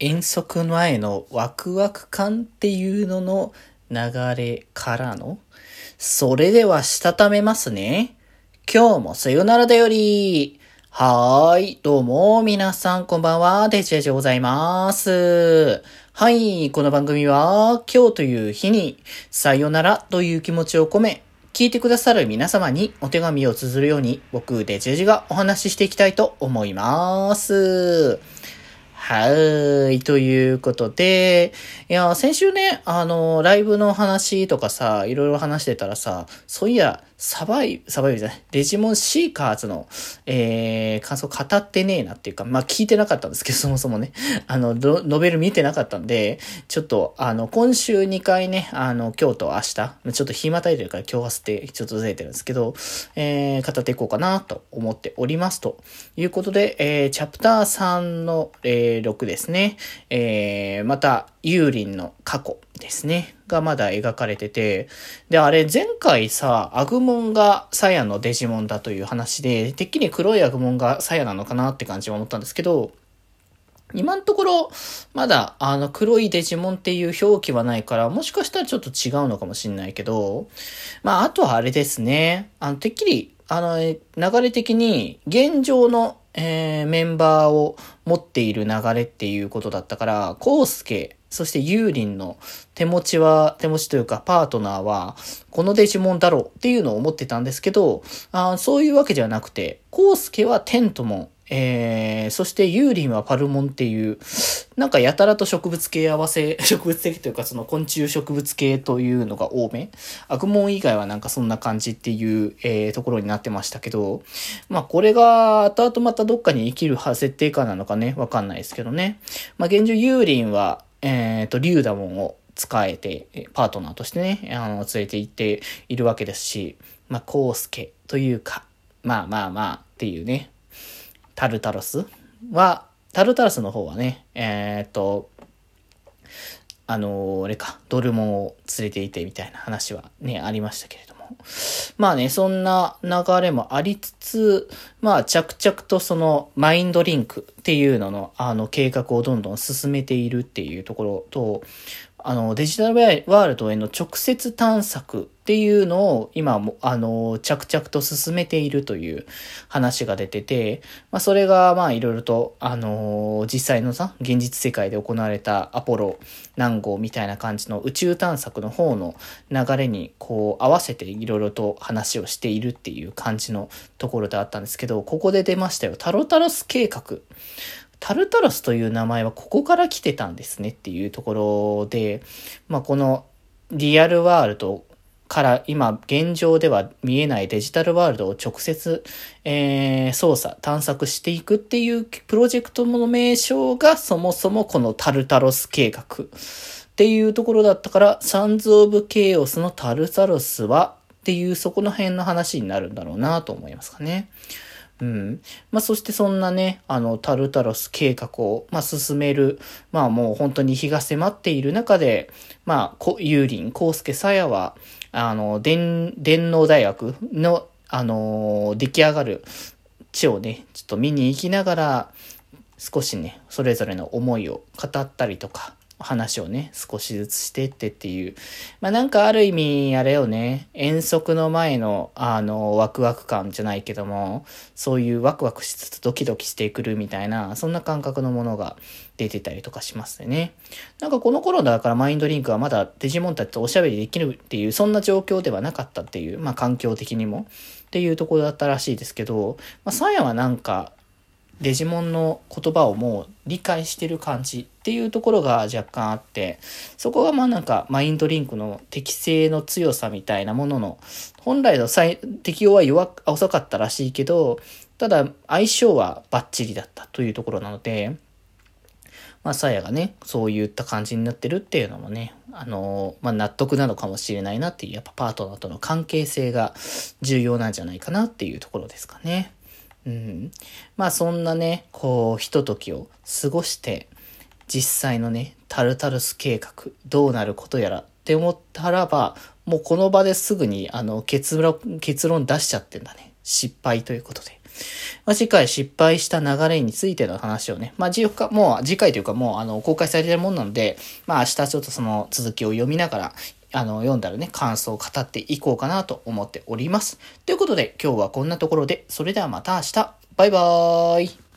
遠足前のワクワク感っていうのの流れからの、それではしたためますね。今日もさよならだより。はーい。どうも、皆さんこんばんは。デジェジでございます。はい。この番組は、今日という日に、さよならという気持ちを込め、聞いてくださる皆様にお手紙を綴るように、僕、デジェジがお話ししていきたいと思います。はい。ということで、いや、先週ね、あの、ライブの話とかさ、いろいろ話してたらさ、そういや、サバイ、サバイブじゃない、デジモンシーカーズの、えー、感想語ってねえなっていうか、まあ、聞いてなかったんですけど、そもそもね、あの、ノベル見てなかったんで、ちょっと、あの、今週2回ね、あの、今日と明日、ちょっと日またいでるから今日は捨て、ちょっとずれてるんですけど、えー、語っていこうかなと思っておりますと。いうことで、えー、チャプター3の、えー、6ですね、えー、また、ユーリンの過去。ですね。がまだ描かれてて、で、あれ前回さ、アグモンがサヤのデジモンだという話で、てっきり黒いアグモンがサヤなのかなって感じは思ったんですけど、今のところ、まだ、あの、黒いデジモンっていう表記はないから、もしかしたらちょっと違うのかもしんないけど、まあ、あとはあれですね。あの、てっきり、あの、流れ的に、現状の、えー、メンバーを持っている流れっていうことだったから、コウスケそしてユーリンの手持ちは、手持ちというかパートナーは、このデジモンだろうっていうのを思ってたんですけど、あそういうわけではなくて、コウスケはテントモン、えー、そしてユーリンはパルモンっていう、なんかやたらと植物系合わせ、植物的というかその昆虫植物系というのが多め。アグモン以外はなんかそんな感じっていう、えー、ところになってましたけど、まあこれが後々またどっかに生きる設定かなのかね、わかんないですけどね。まあ現状ユーリンは、えっ、ー、と、リュウダモンを使えて、パートナーとしてね、あの、連れて行っているわけですし、まあ、コウスケというか、まあまあまあっていうね、タルタロスは、タルタロスの方はね、えっ、ー、と、あのあれか、ドルモンを連れていてみたいな話はね、ありましたけれど。まあね、そんな流れもありつつ、まあ着々とそのマインドリンクっていうののあの計画をどんどん進めているっていうところと、あの、デジタルワールドへの直接探索っていうのを今も、あの、着々と進めているという話が出てて、まあ、それが、まあ、いろいろと、あの、実際のさ、現実世界で行われたアポロ何号みたいな感じの宇宙探索の方の流れに、こう、合わせていろいろと話をしているっていう感じのところであったんですけど、ここで出ましたよ。タロタロス計画。タルタロスという名前はここから来てたんですねっていうところで、まあ、このリアルワールドから今現状では見えないデジタルワールドを直接、えー、操作、探索していくっていうプロジェクトの名称がそもそもこのタルタロス計画っていうところだったから、サンズ・オブ・ケイオスのタルタロスはっていうそこの辺の話になるんだろうなと思いますかね。うん。まあ、そしてそんなね、あの、タルタロス計画を、まあ、進める、まあ、もう本当に日が迫っている中で、まあ、ユーリン、コウスケ、サヤは、あの、電、電脳大学の、あの、出来上がる地をね、ちょっと見に行きながら、少しね、それぞれの思いを語ったりとか、話をね、少しずつしてってっていう。まあなんかある意味、あれよね、遠足の前の、あの、ワクワク感じゃないけども、そういうワクワクしつつドキドキしてくるみたいな、そんな感覚のものが出てたりとかしますね。なんかこの頃だからマインドリンクはまだデジモンたちとおしゃべりできるっていう、そんな状況ではなかったっていう、まあ環境的にも。っていうところだったらしいですけど、まあ、サヤはなんか、デジモンの言葉をもう理解してる感じっていうところが若干あって、そこがまあなんかマインドリンクの適性の強さみたいなものの、本来の適用は弱、遅かったらしいけど、ただ相性はバッチリだったというところなので、まあ、サヤがね、そういった感じになってるっていうのもね、あのまあ、納得なのかもしれないなっていう、やっぱパートナーとの関係性が重要なんじゃないかなっていうところですかね。うん。まあそんなね、こう、ひとときを過ごして、実際のね、タルタルス計画、どうなることやらって思ったらば、もうこの場ですぐに、あの、結論、結論出しちゃってんだね。失敗ということで。まあ、次回失敗した流れについての話をね、まあ、次回、もう次回というかもうあの公開されてるもんなので、まあ明日ちょっとその続きを読みながら、あの、読んだらね、感想を語っていこうかなと思っております。ということで、今日はこんなところで、それではまた明日、バイバーイ